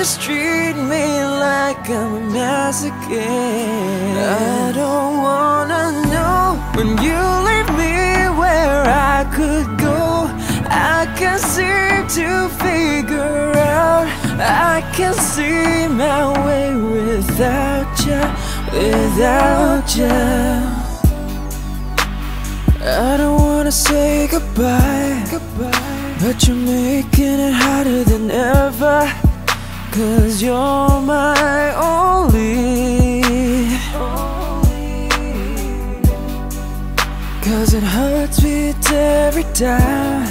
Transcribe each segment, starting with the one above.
just treat me like I'm a masochist. I don't wanna know when you leave me where I could go. I can't seem to figure out. I can't see my way without you, without you. I don't wanna say goodbye, goodbye, but you're making it harder than ever. Cause you're my only. Cause it hurts me every time.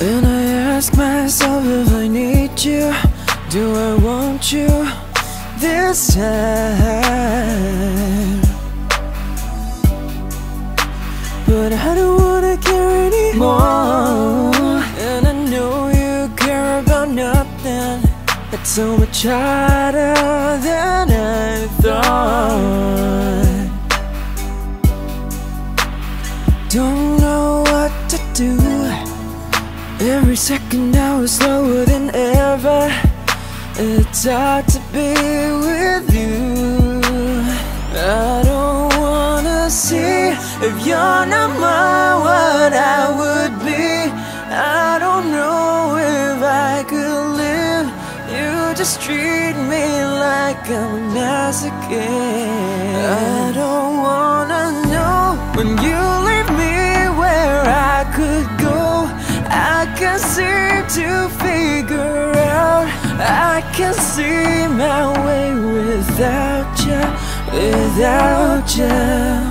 And I ask myself if I need you. Do I want you this time? But I don't wanna care anymore. So much harder than I thought. Don't know what to do. Every second now is slower than ever. It's hard to be with you. I don't wanna see if you're not mine, what I would be. I don't just treat me like I'm a masochist. I don't wanna know when you leave me where I could go. I can't seem to figure out. I can't see my way without you, without you.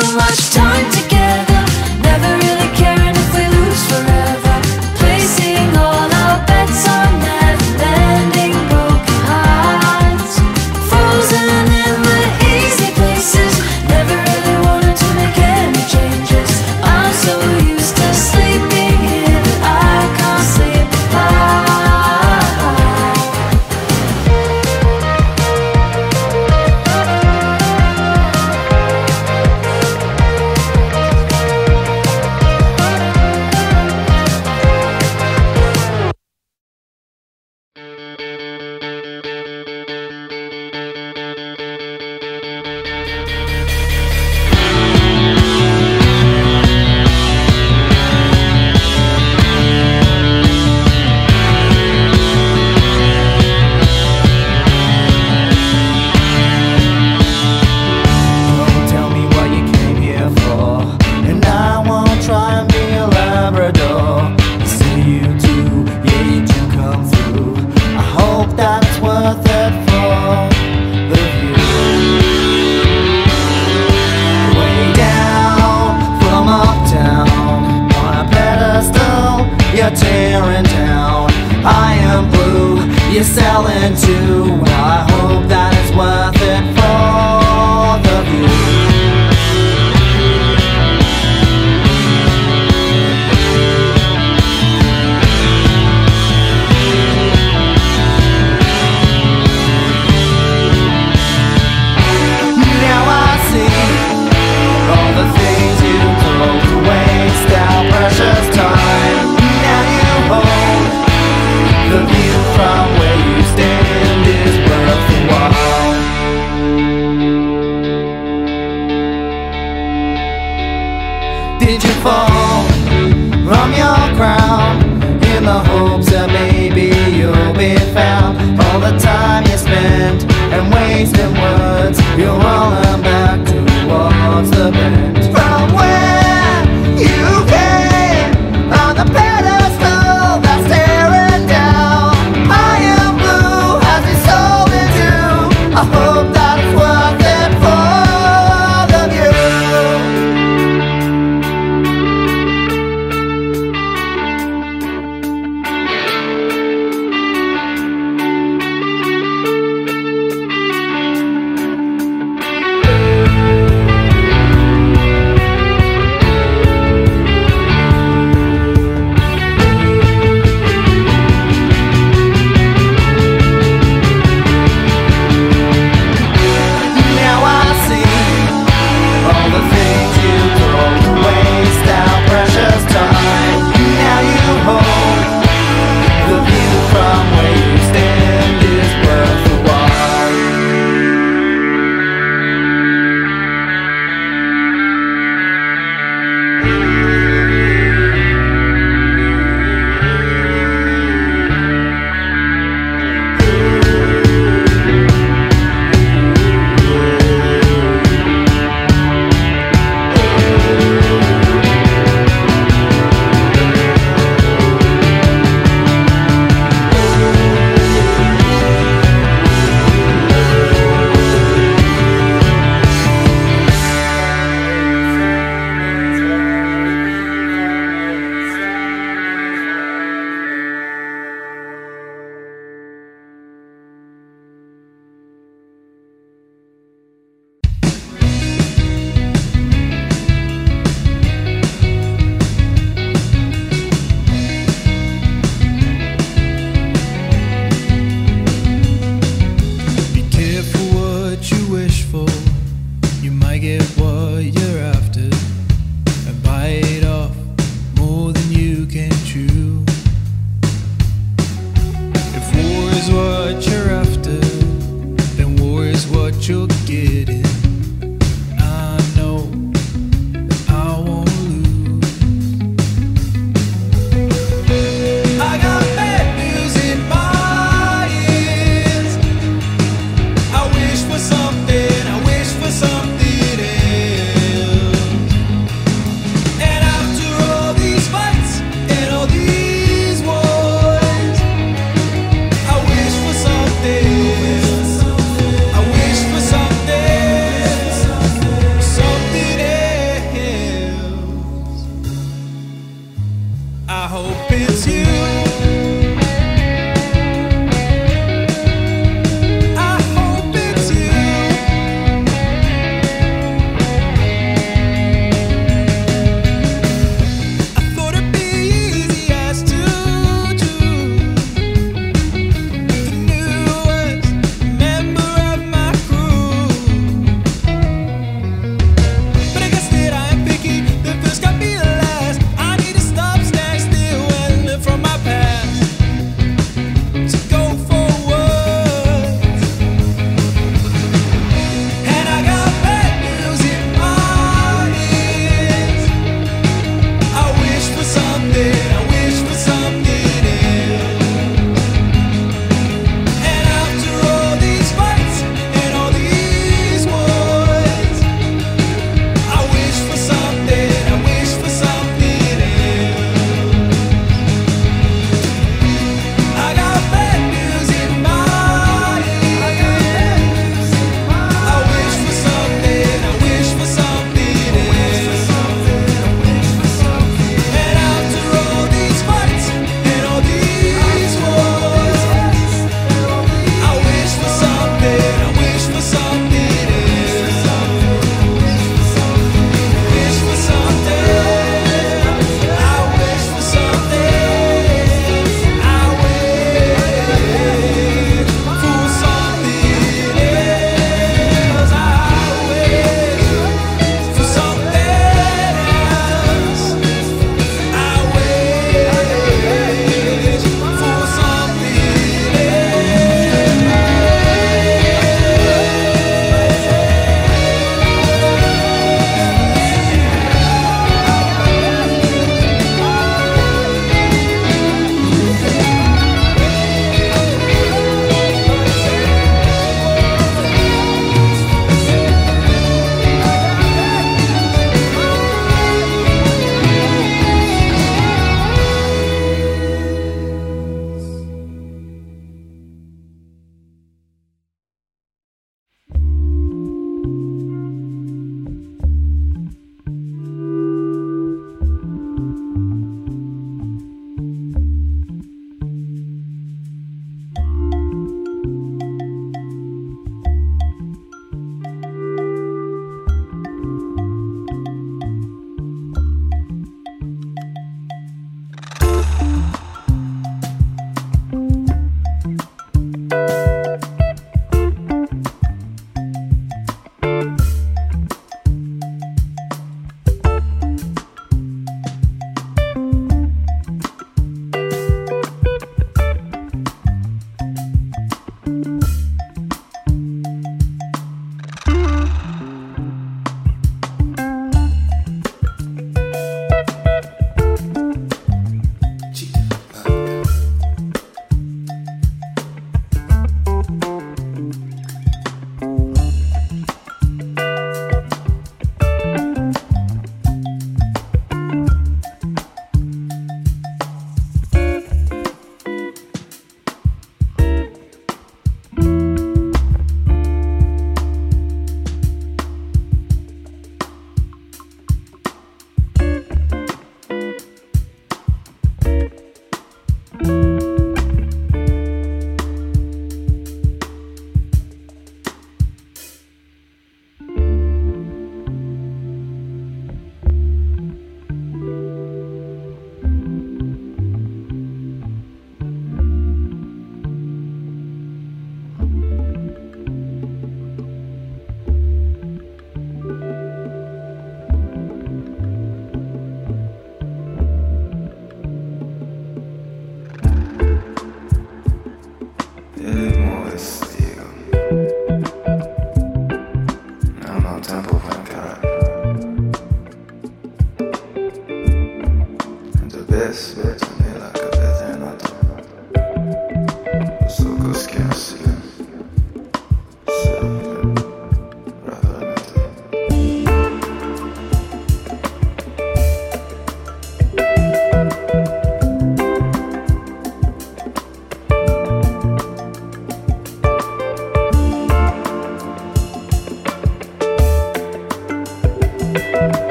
Too much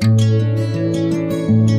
Música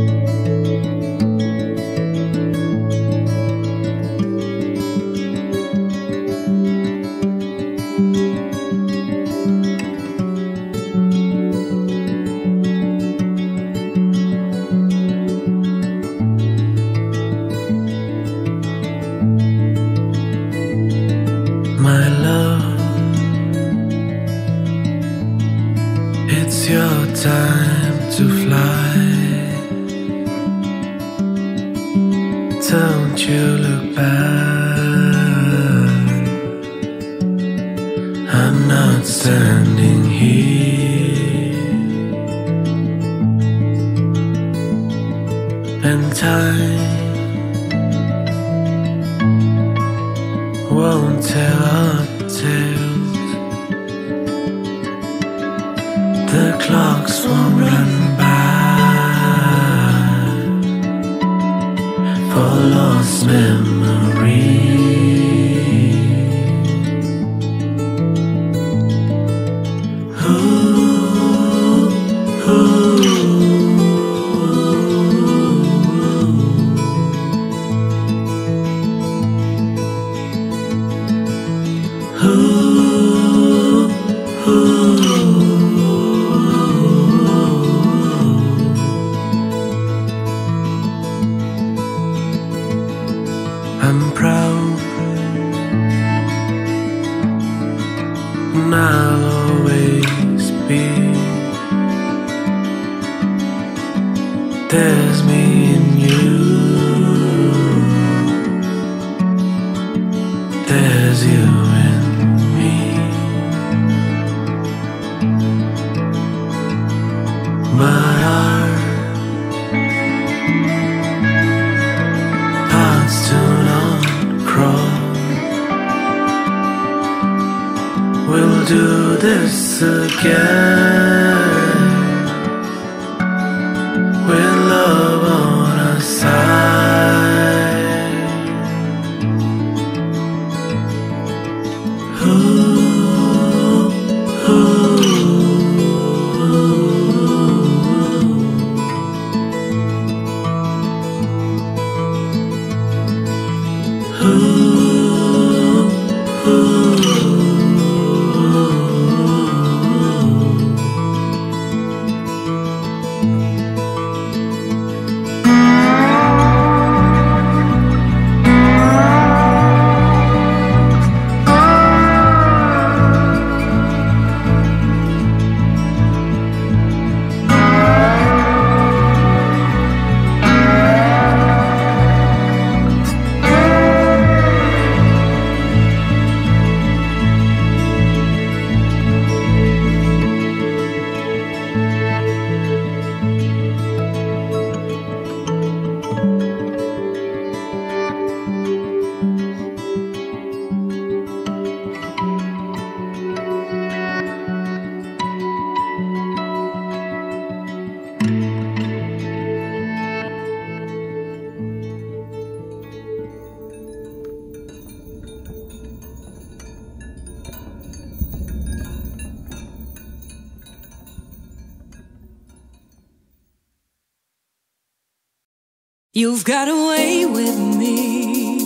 You've got away with me.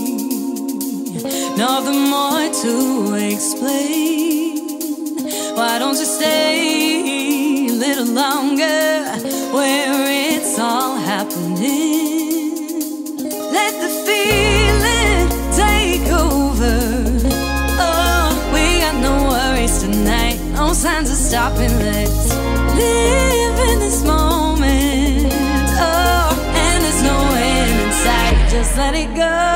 Nothing more to explain. Why don't you stay a little longer where it's all happening? Let the feeling take over. Oh, we got no worries tonight. No signs of stopping. Let's live in this moment. Just let it go.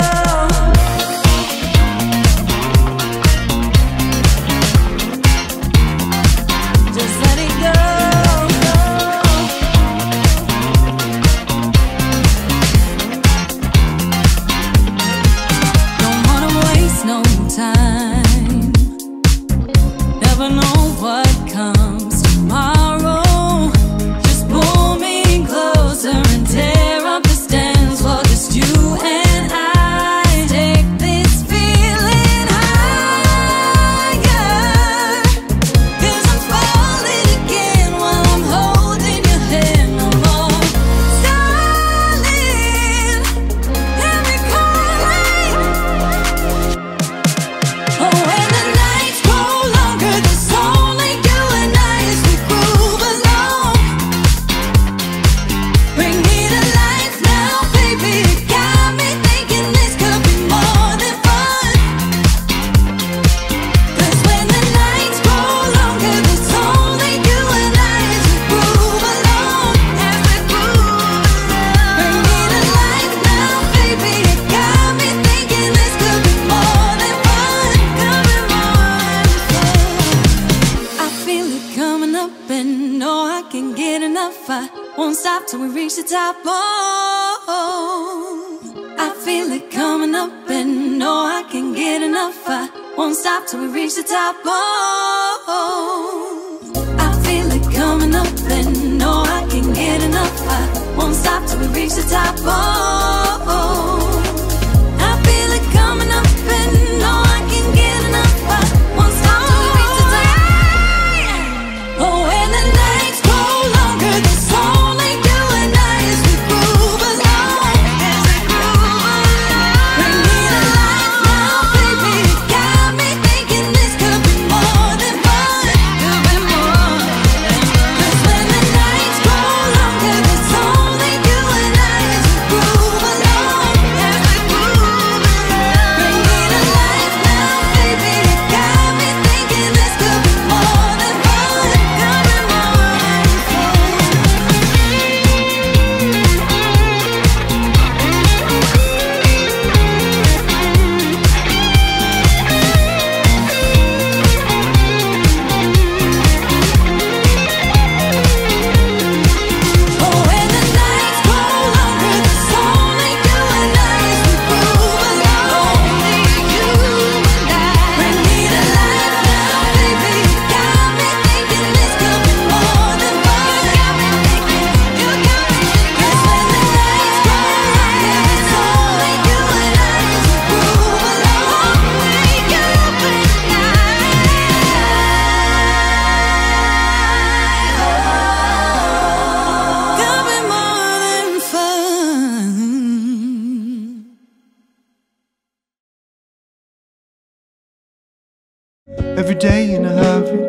day in a hurry.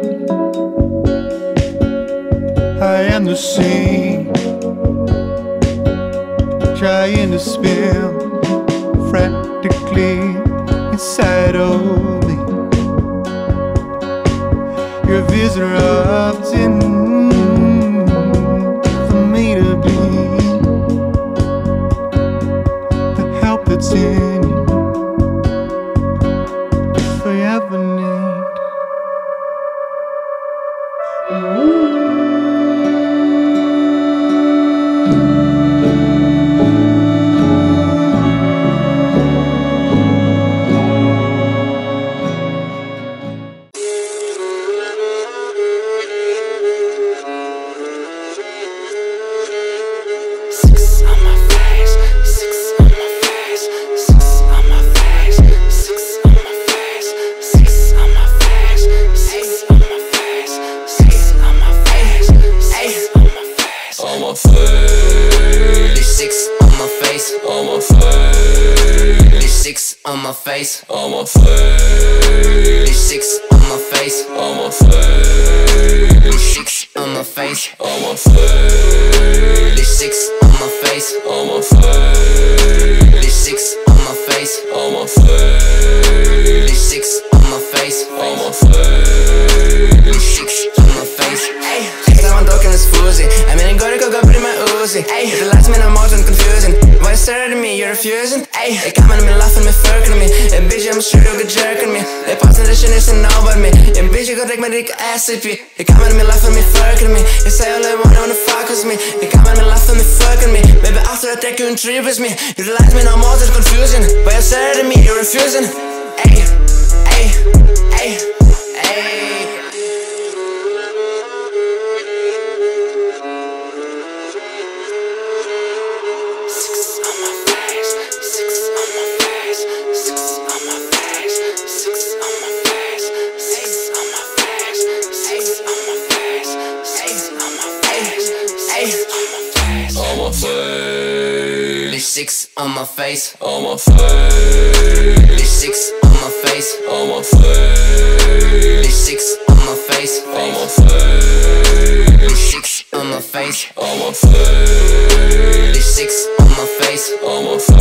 I am the sea, trying to swim frantically inside of me. Your vision erupts in Mississippi. They coming at me, laughing me, fucking me. You say all they wanna fuck with me. They coming at me, laughing me, fucking me. Maybe after I take you and trip with me. You realize me no more, that's confusing. But you said to me, you're refusing. Ayy, ayy, ayy. on my face, on my face. This six on my face, on my face. This six on my face, on my face. This six on my face, on my face. This six on my face, on my face.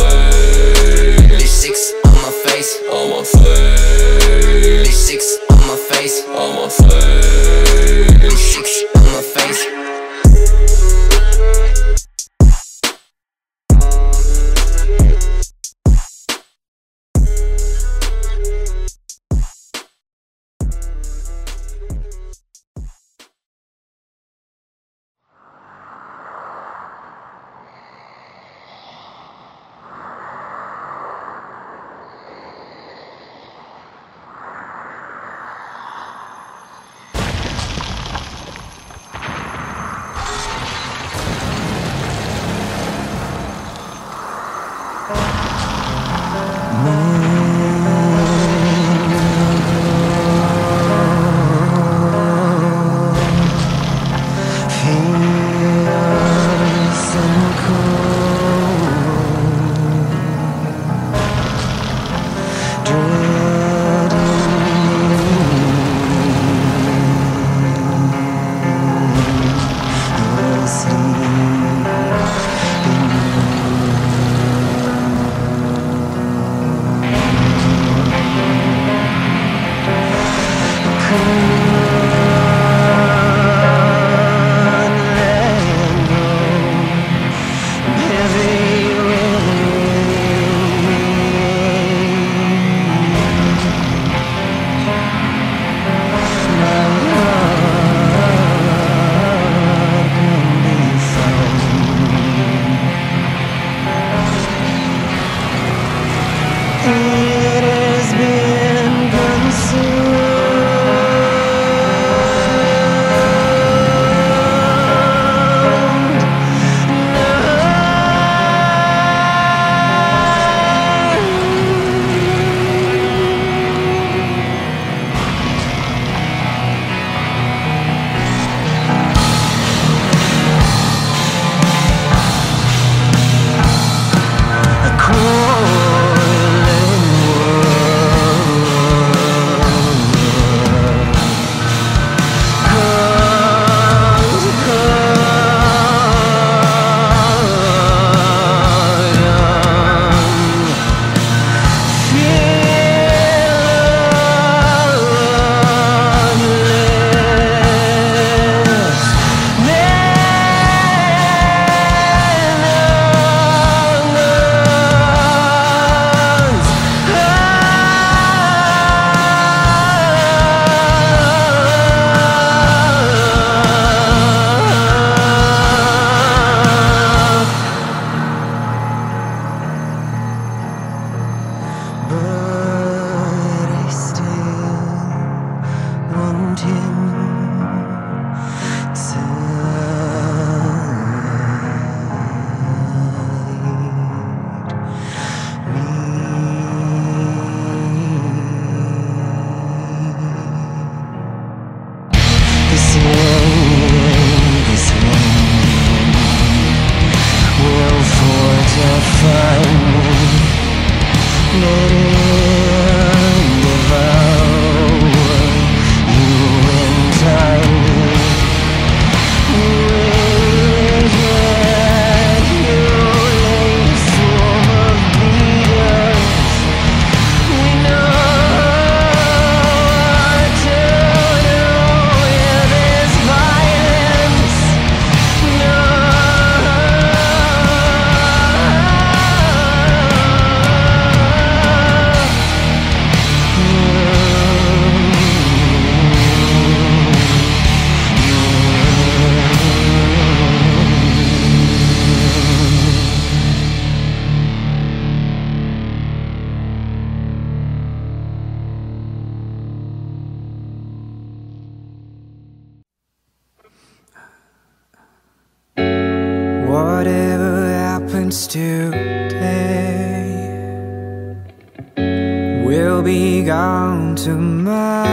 We'll be gone tomorrow,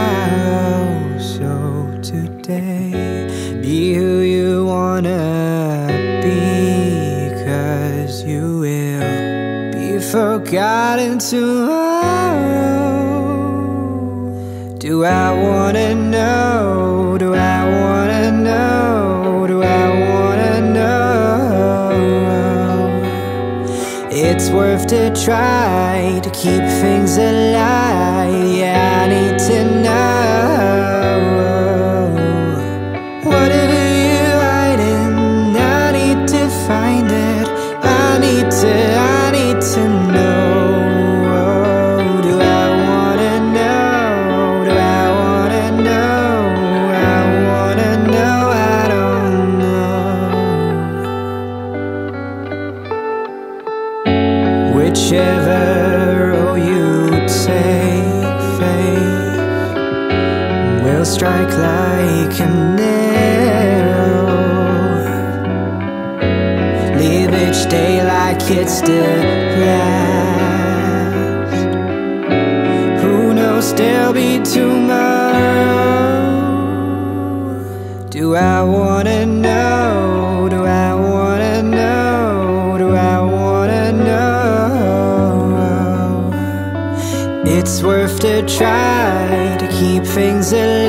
so today be who you wanna be, cause you will be forgotten tomorrow. Do I wanna know? worth to try to keep things alive. Yeah. it still last. Who knows, there'll be tomorrow. Do I wanna know? Do I wanna know? Do I wanna know? It's worth a try to keep things alive.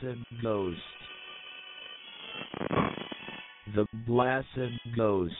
blessed Ghost. The blessed Ghost.